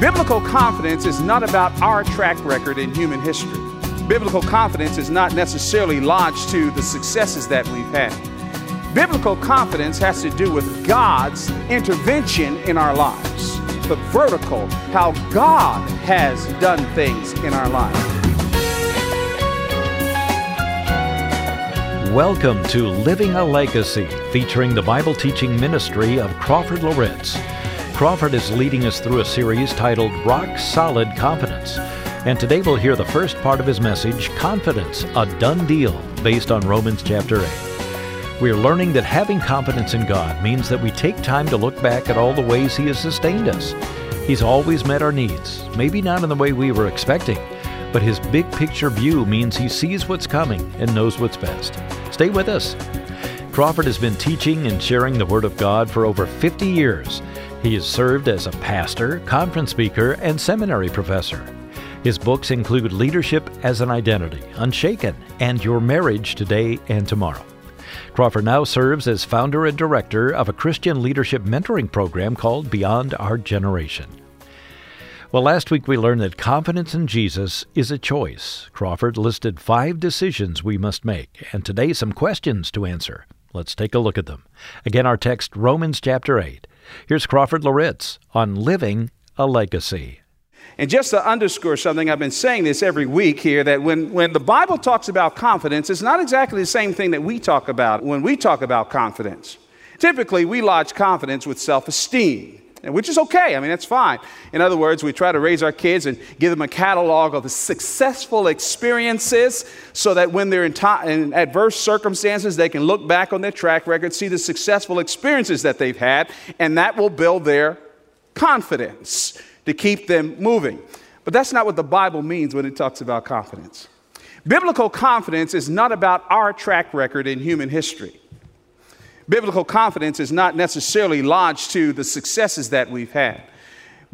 Biblical confidence is not about our track record in human history. Biblical confidence is not necessarily lodged to the successes that we've had. Biblical confidence has to do with God's intervention in our lives, the vertical, how God has done things in our lives. Welcome to Living a Legacy, featuring the Bible teaching ministry of Crawford Loritts. Crawford is leading us through a series titled Rock Solid Confidence. And today we'll hear the first part of his message, Confidence, a Done Deal, based on Romans chapter 8. We are learning that having confidence in God means that we take time to look back at all the ways He has sustained us. He's always met our needs, maybe not in the way we were expecting, but His big picture view means He sees what's coming and knows what's best. Stay with us. Crawford has been teaching and sharing the Word of God for over 50 years. He has served as a pastor, conference speaker, and seminary professor. His books include Leadership as an Identity, Unshaken, and Your Marriage Today and Tomorrow. Crawford now serves as founder and director of a Christian leadership mentoring program called Beyond Our Generation. Well, last week we learned that confidence in Jesus is a choice. Crawford listed five decisions we must make, and today some questions to answer. Let's take a look at them. Again, our text, Romans chapter 8. Here's Crawford Loritts on Living a Legacy. And just to underscore something, I've been saying this every week here that when, when the Bible talks about confidence, it's not exactly the same thing that we talk about when we talk about confidence. Typically, we lodge confidence with self esteem which is okay. I mean, that's fine. In other words, we try to raise our kids and give them a catalog of the successful experiences so that when they're in, t- in adverse circumstances, they can look back on their track record, see the successful experiences that they've had, and that will build their confidence to keep them moving. But that's not what the Bible means when it talks about confidence. Biblical confidence is not about our track record in human history. Biblical confidence is not necessarily lodged to the successes that we've had.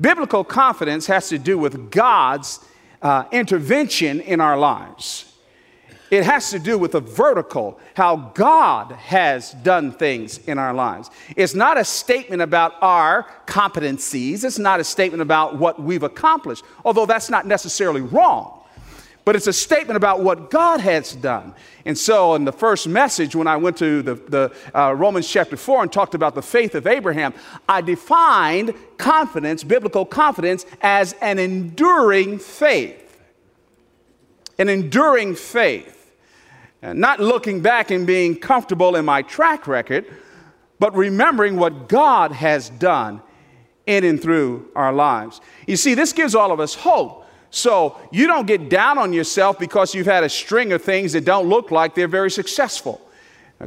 Biblical confidence has to do with God's uh, intervention in our lives. It has to do with the vertical, how God has done things in our lives. It's not a statement about our competencies, it's not a statement about what we've accomplished, although that's not necessarily wrong but it's a statement about what God has done. And so, in the first message, when I went to the, the uh, Romans chapter 4 and talked about the faith of Abraham, I defined confidence, biblical confidence, as an enduring faith. An enduring faith. And not looking back and being comfortable in my track record, but remembering what God has done in and through our lives. You see, this gives all of us hope so you don't get down on yourself because you've had a string of things that don't look like they're very successful.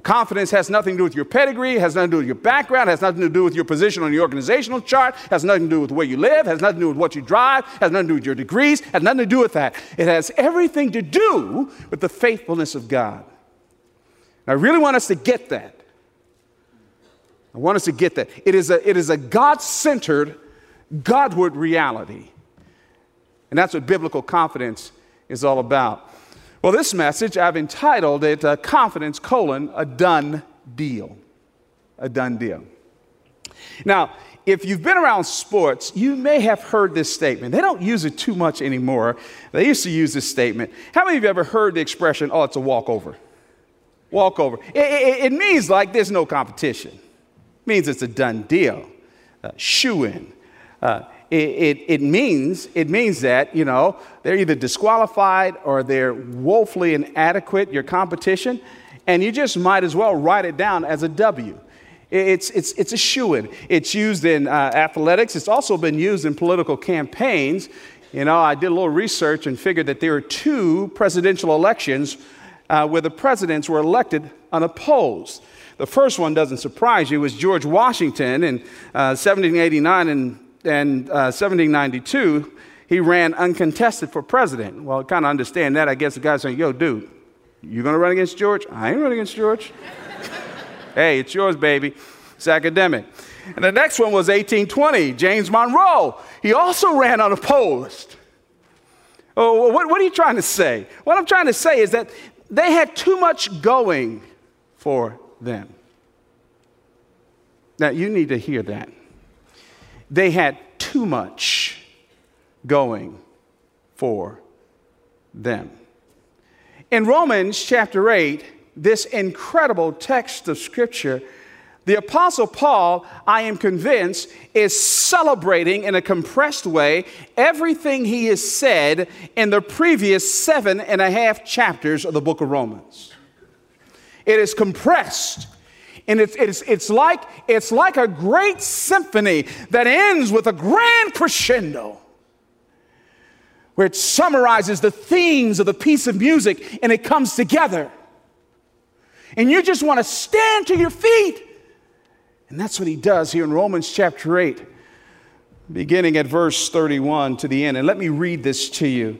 Confidence has nothing to do with your pedigree, has nothing to do with your background, has nothing to do with your position on the organizational chart, has nothing to do with where you live, has nothing to do with what you drive, has nothing to do with your degrees, has nothing to do with that. It has everything to do with the faithfulness of God. And I really want us to get that. I want us to get that. It is a, it is a God centered, Godward reality. And that's what biblical confidence is all about. Well, this message, I've entitled it uh, Confidence, colon, a done deal. A done deal. Now, if you've been around sports, you may have heard this statement. They don't use it too much anymore. They used to use this statement. How many of you ever heard the expression, oh, it's a walkover? Walkover. It, it, it means like there's no competition. It means it's a done deal. Uh, shoe in. Uh, it, it, it, means, it means that, you know, they're either disqualified or they're woefully inadequate, your competition, and you just might as well write it down as a W. It's, it's, it's a shoe in. It's used in uh, athletics, it's also been used in political campaigns. You know, I did a little research and figured that there are two presidential elections uh, where the presidents were elected unopposed. The first one doesn't surprise you, It was George Washington in uh, 1789 and uh, 1792, he ran uncontested for president. Well, kind of understand that. I guess the guy's saying, yo, dude, you going to run against George? I ain't running against George. hey, it's yours, baby. It's academic. And the next one was 1820, James Monroe. He also ran unopposed. Oh, what, what are you trying to say? What I'm trying to say is that they had too much going for them. Now, you need to hear that they had too much going for them. In Romans chapter 8, this incredible text of Scripture, the Apostle Paul, I am convinced, is celebrating in a compressed way everything he has said in the previous seven and a half chapters of the book of Romans. It is compressed. And it's, it's, it's, like, it's like a great symphony that ends with a grand crescendo where it summarizes the themes of the piece of music and it comes together. And you just want to stand to your feet. And that's what he does here in Romans chapter 8, beginning at verse 31 to the end. And let me read this to you.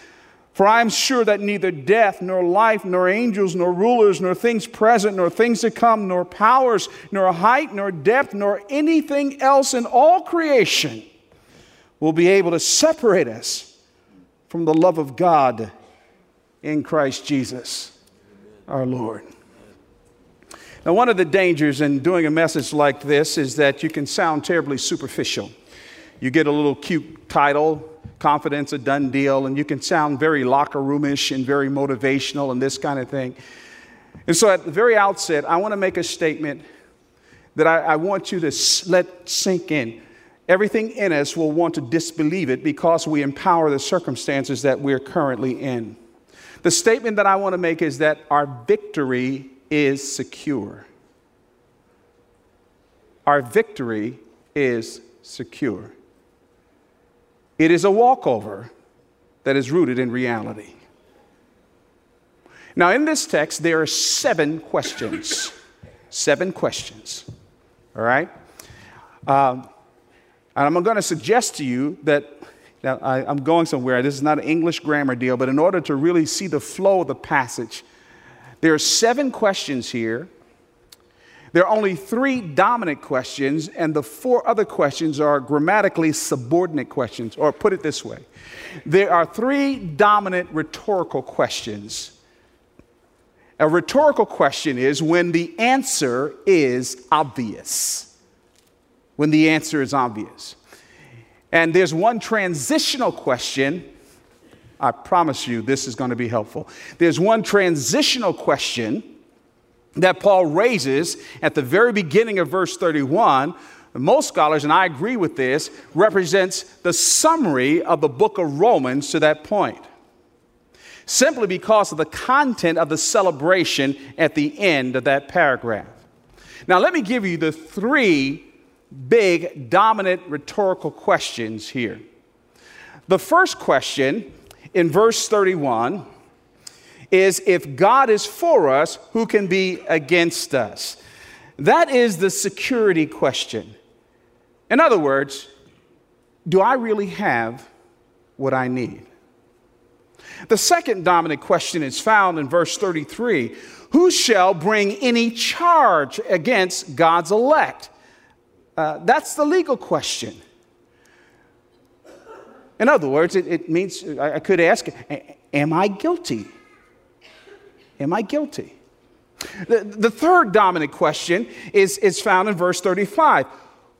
For I am sure that neither death, nor life, nor angels, nor rulers, nor things present, nor things to come, nor powers, nor height, nor depth, nor anything else in all creation will be able to separate us from the love of God in Christ Jesus our Lord. Now, one of the dangers in doing a message like this is that you can sound terribly superficial. You get a little cute title, confidence a done deal, and you can sound very locker roomish and very motivational and this kind of thing. And so, at the very outset, I want to make a statement that I, I want you to let sink in. Everything in us will want to disbelieve it because we empower the circumstances that we're currently in. The statement that I want to make is that our victory is secure. Our victory is secure. It is a walkover that is rooted in reality. Now, in this text, there are seven questions. seven questions. All right? Um, and I'm going to suggest to you that now I, am going somewhere. This is not an English grammar deal, but in order to really see the flow of the passage, there are seven questions here there are only three dominant questions, and the four other questions are grammatically subordinate questions. Or put it this way there are three dominant rhetorical questions. A rhetorical question is when the answer is obvious. When the answer is obvious. And there's one transitional question. I promise you this is going to be helpful. There's one transitional question that Paul raises at the very beginning of verse 31, most scholars, and I agree with this, represents the summary of the book of Romans to that point. Simply because of the content of the celebration at the end of that paragraph. Now, let me give you the three big, dominant rhetorical questions here. The first question in verse 31 is if God is for us, who can be against us? That is the security question. In other words, do I really have what I need? The second dominant question is found in verse 33 Who shall bring any charge against God's elect? Uh, that's the legal question. In other words, it, it means I could ask, Am I guilty? Am I guilty? The, the third dominant question is, is found in verse 35.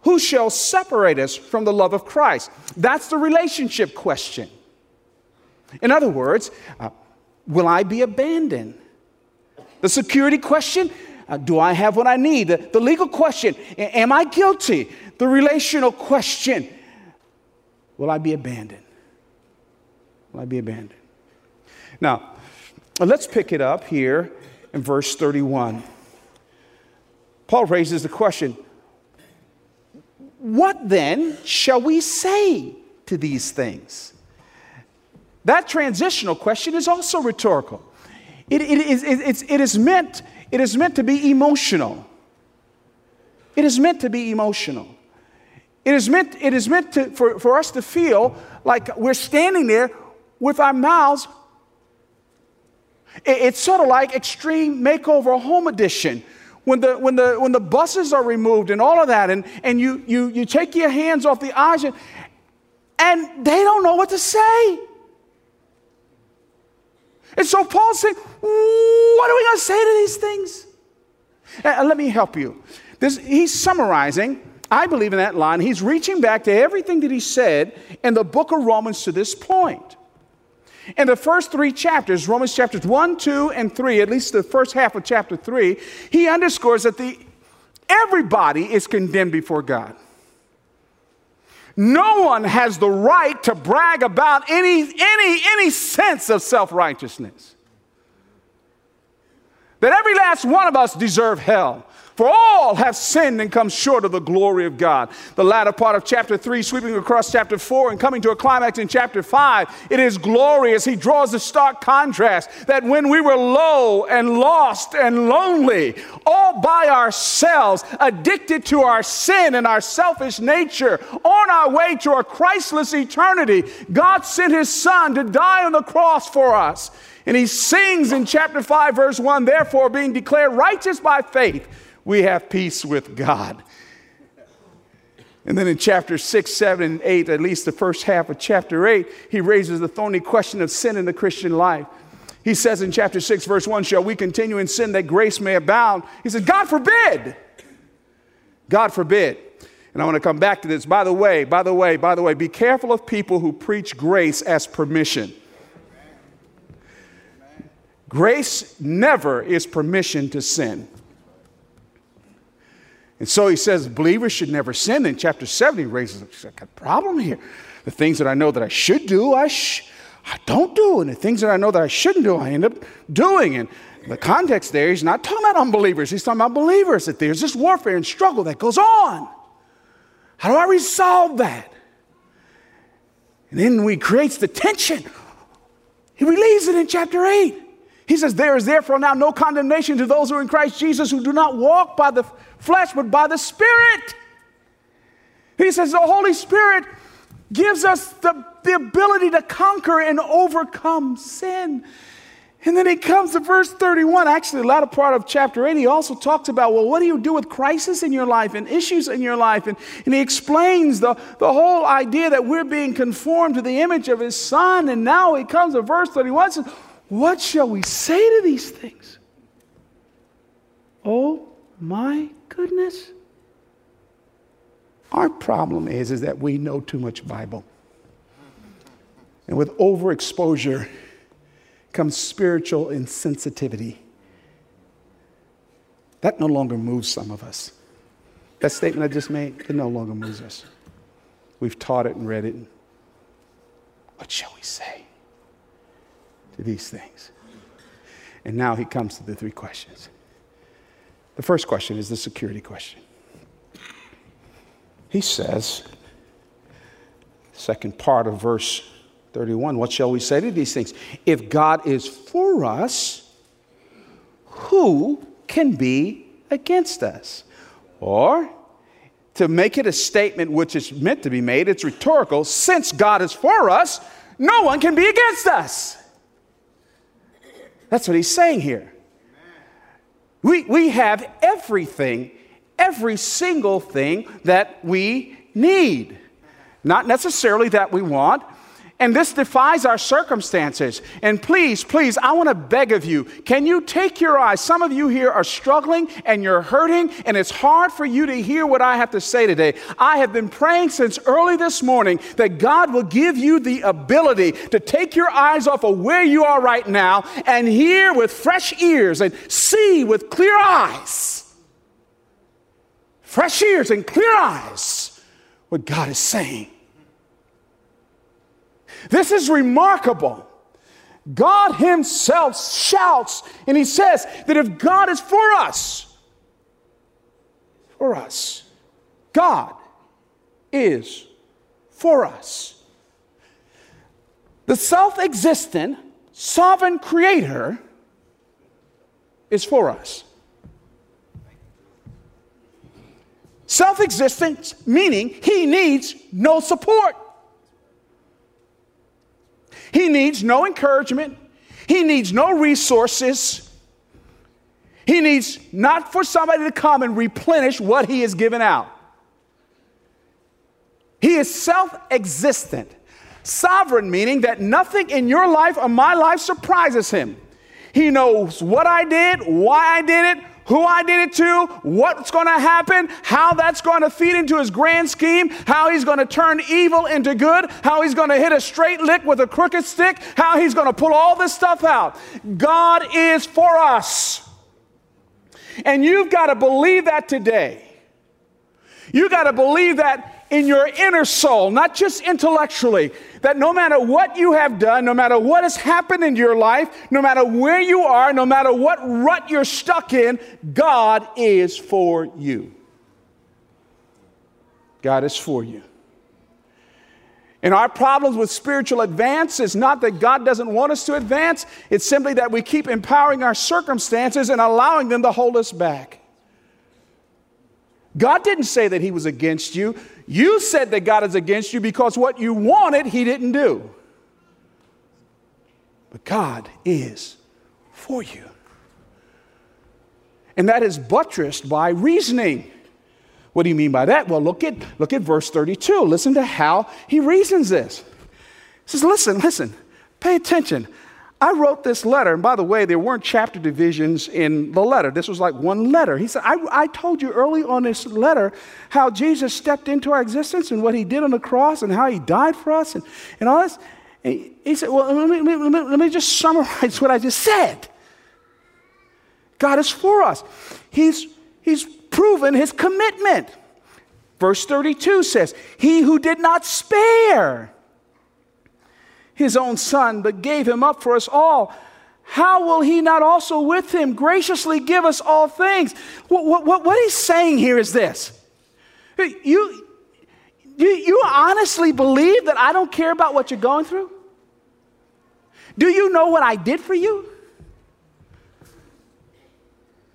Who shall separate us from the love of Christ? That's the relationship question. In other words, uh, will I be abandoned? The security question uh, do I have what I need? The, the legal question am I guilty? The relational question will I be abandoned? Will I be abandoned? Now, let's pick it up here in verse 31. Paul raises the question What then shall we say to these things? That transitional question is also rhetorical. It, it, is, it, it, is meant, it is meant to be emotional. It is meant to be emotional. It is meant, it is meant to, for, for us to feel like we're standing there with our mouths. It, it's sort of like Extreme Makeover Home Edition. When the, when, the, when the buses are removed and all of that, and, and you, you, you take your hands off the eyes, and, and they don't know what to say. And so Paul's saying, What are we going to say to these things? And let me help you. This, he's summarizing, I believe in that line, he's reaching back to everything that he said in the book of Romans to this point. In the first three chapters, Romans chapters 1, 2, and 3, at least the first half of chapter 3, he underscores that the, everybody is condemned before God. No one has the right to brag about any, any, any sense of self righteousness. That every last one of us deserve hell. For all have sinned and come short of the glory of God. The latter part of chapter 3, sweeping across chapter 4 and coming to a climax in chapter 5, it is glorious. He draws the stark contrast that when we were low and lost and lonely, all by ourselves, addicted to our sin and our selfish nature, on our way to a Christless eternity, God sent His Son to die on the cross for us. And He sings in chapter 5, verse 1 Therefore, being declared righteous by faith, we have peace with God. And then in chapter 6, 7, and 8, at least the first half of chapter 8, he raises the thorny question of sin in the Christian life. He says in chapter 6, verse 1, Shall we continue in sin that grace may abound? He says, God forbid. God forbid. And I want to come back to this. By the way, by the way, by the way, be careful of people who preach grace as permission. Grace never is permission to sin. And so he says believers should never sin. In chapter 7, he raises a problem here. The things that I know that I should do, I, sh- I don't do. And the things that I know that I shouldn't do, I end up doing. And the context there, he's not talking about unbelievers. He's talking about believers, that there's this warfare and struggle that goes on. How do I resolve that? And then he creates the tension. He relieves it in chapter 8. He says, There is therefore now no condemnation to those who are in Christ Jesus who do not walk by the flesh, but by the Spirit. He says, The Holy Spirit gives us the, the ability to conquer and overcome sin. And then he comes to verse 31. Actually, the latter part of chapter 8, he also talks about, well, what do you do with crisis in your life and issues in your life? And, and he explains the, the whole idea that we're being conformed to the image of his son. And now he comes to verse 31 says, what shall we say to these things? Oh my goodness. Our problem is, is that we know too much Bible. And with overexposure comes spiritual insensitivity. That no longer moves some of us. That statement I just made, it no longer moves us. We've taught it and read it. What shall we say? These things. And now he comes to the three questions. The first question is the security question. He says, second part of verse 31, what shall we say to these things? If God is for us, who can be against us? Or, to make it a statement which is meant to be made, it's rhetorical. Since God is for us, no one can be against us. That's what he's saying here. We, we have everything, every single thing that we need. Not necessarily that we want, and this defies our circumstances. And please, please, I want to beg of you can you take your eyes? Some of you here are struggling and you're hurting, and it's hard for you to hear what I have to say today. I have been praying since early this morning that God will give you the ability to take your eyes off of where you are right now and hear with fresh ears and see with clear eyes. Fresh ears and clear eyes what God is saying. This is remarkable. God Himself shouts and He says that if God is for us, for us. God is for us. The self existent, sovereign creator is for us. Self existent, meaning he needs no support. He needs no encouragement. He needs no resources. He needs not for somebody to come and replenish what he has given out. He is self existent. Sovereign, meaning that nothing in your life or my life surprises him. He knows what I did, why I did it, who I did it to, what's going to happen, how that's going to feed into his grand scheme, how he's going to turn evil into good, how he's going to hit a straight lick with a crooked stick, how he's going to pull all this stuff out. God is for us. And you've got to believe that today. You got to believe that in your inner soul, not just intellectually, that no matter what you have done, no matter what has happened in your life, no matter where you are, no matter what rut you're stuck in, God is for you. God is for you. And our problems with spiritual advance is not that God doesn't want us to advance, it's simply that we keep empowering our circumstances and allowing them to hold us back. God didn't say that He was against you. You said that God is against you because what you wanted, He didn't do. But God is for you. And that is buttressed by reasoning. What do you mean by that? Well, look at, look at verse 32. Listen to how he reasons this. He says, Listen, listen, pay attention. I wrote this letter, and by the way, there weren't chapter divisions in the letter. This was like one letter. He said, I, I told you early on this letter how Jesus stepped into our existence and what he did on the cross and how he died for us and, and all this. And he said, Well, let me, let, me, let me just summarize what I just said. God is for us. He's, he's proven his commitment. Verse 32 says, He who did not spare his own son, but gave him up for us all, how will he not also with him graciously give us all things? What, what, what he's saying here is this you, you, you honestly believe that I don't care about what you're going through? Do you know what I did for you?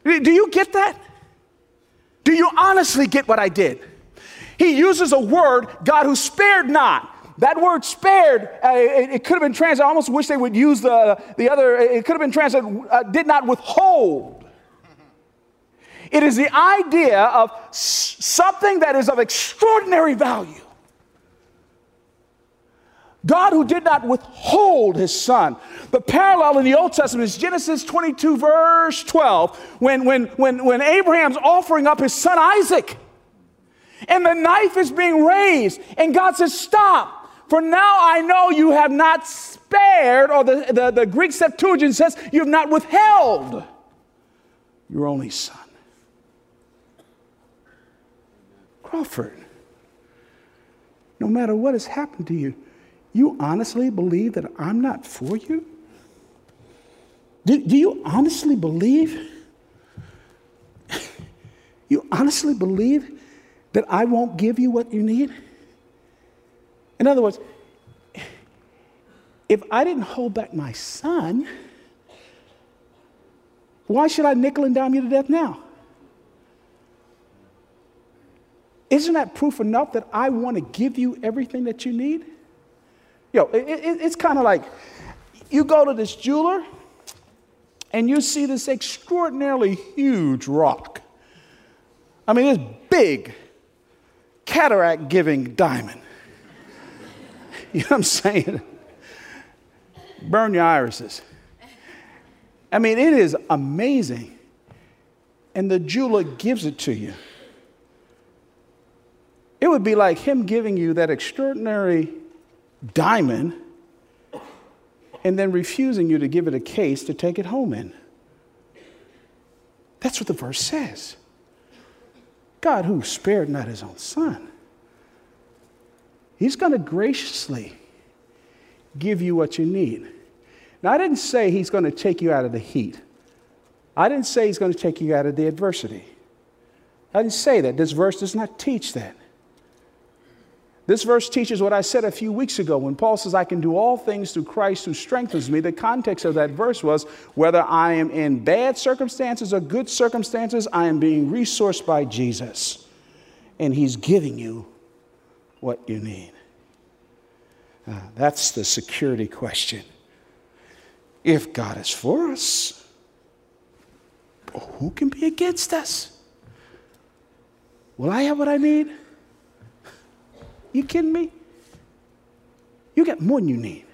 Do you get that? Do you honestly get what I did? He uses a word, God who spared not. That word spared, uh, it, it, could have been translated, I almost wish they would use the, the other, it could have been translated, uh, did not withhold. It is the idea of something that is of extraordinary value. God who did not withhold his son. The parallel in the Old Testament is Genesis 22, verse 12, when, when, when, when Abraham's offering up his son Isaac, and the knife is being raised, and God says, Stop, for now I know you have not spared, or the, the, the Greek Septuagint says, You have not withheld your only son. Crawford, no matter what has happened to you, you honestly believe that I'm not for you? Do, do you honestly believe? you honestly believe that I won't give you what you need? In other words, if I didn't hold back my son, why should I nickel and dime you to death now? Isn't that proof enough that I want to give you everything that you need? Yo, it, it, it's kind of like you go to this jeweler and you see this extraordinarily huge rock. I mean, this big, cataract giving diamond. You know what I'm saying? Burn your irises. I mean, it is amazing. And the jeweler gives it to you. It would be like him giving you that extraordinary diamond and then refusing you to give it a case to take it home in. That's what the verse says. God, who spared not his own son, he's going to graciously give you what you need. Now, I didn't say he's going to take you out of the heat, I didn't say he's going to take you out of the adversity. I didn't say that. This verse does not teach that. This verse teaches what I said a few weeks ago when Paul says, I can do all things through Christ who strengthens me. The context of that verse was whether I am in bad circumstances or good circumstances, I am being resourced by Jesus. And He's giving you what you need. Uh, that's the security question. If God is for us, who can be against us? Will I have what I need? You kidding me? You get more than you need.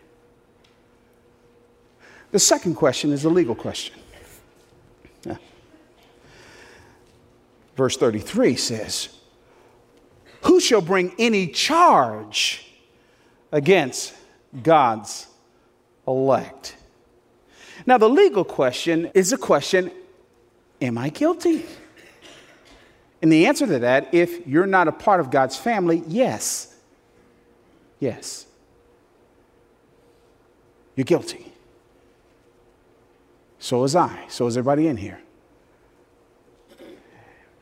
The second question is a legal question. Yeah. Verse 33 says, Who shall bring any charge against God's elect? Now, the legal question is a question Am I guilty? And the answer to that, if you're not a part of God's family, yes. Yes. You're guilty. So is I. So is everybody in here.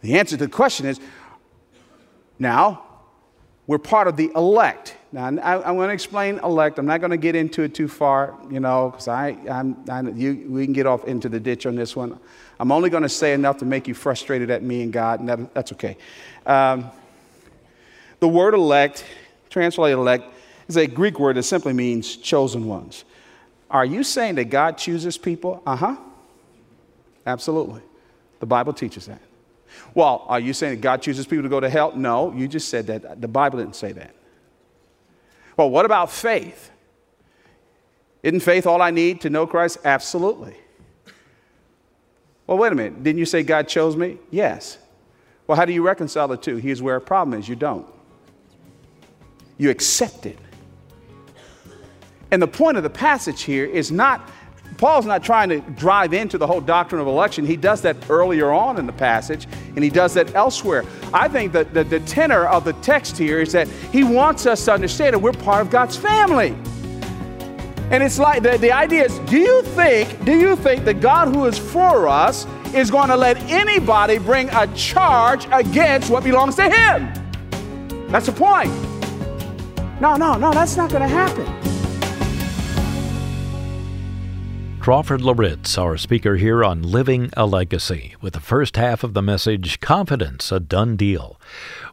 The answer to the question is now, we're part of the elect. Now, I, am going to explain elect. I'm not going to get into it too far, you know, because I, I'm, I, you, we can get off into the ditch on this one. I'm only going to say enough to make you frustrated at me and God, and that, that's okay. Um, the word elect translated elect, is a Greek word that simply means chosen ones. Are you saying that God chooses people? Uh huh. Absolutely. The Bible teaches that. Well, are you saying that God chooses people to go to hell? No, you just said that. The Bible didn't say that. Well, what about faith? Isn't faith all I need to know Christ? Absolutely. Well, wait a minute. Didn't you say God chose me? Yes. Well, how do you reconcile the two? Here's where a problem is you don't you accept it. And the point of the passage here is not, Paul's not trying to drive into the whole doctrine of election. He does that earlier on in the passage, and he does that elsewhere. I think that the, the tenor of the text here is that he wants us to understand that we're part of God's family. And it's like the, the idea is do you think, do you think that God who is for us is going to let anybody bring a charge against what belongs to him? That's the point. No, no, no, that's not going to happen. Crawford Loritts, our speaker here on Living a Legacy, with the first half of the message Confidence, a Done Deal.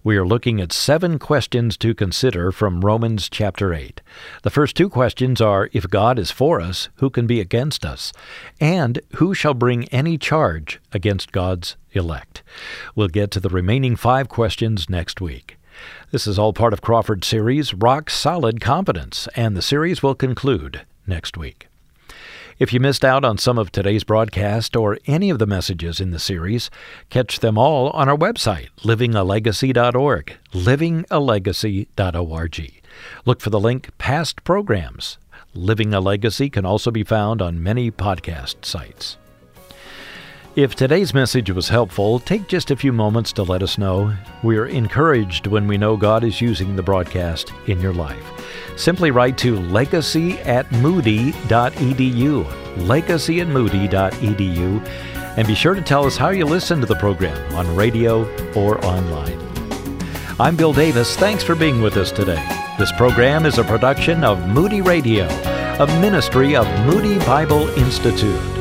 We are looking at seven questions to consider from Romans chapter 8. The first two questions are If God is for us, who can be against us? And who shall bring any charge against God's elect? We'll get to the remaining five questions next week. This is all part of Crawford's series, Rock Solid Confidence, and the series will conclude next week. If you missed out on some of today's broadcast or any of the messages in the series, catch them all on our website, livingalegacy.org, livingalegacy.org. Look for the link Past Programs. Living a Legacy can also be found on many podcast sites. If today's message was helpful, take just a few moments to let us know. We are encouraged when we know God is using the broadcast in your life. Simply write to legacy at moody.edu, legacy at moody.edu, and be sure to tell us how you listen to the program on radio or online. I'm Bill Davis. Thanks for being with us today. This program is a production of Moody Radio, a ministry of Moody Bible Institute.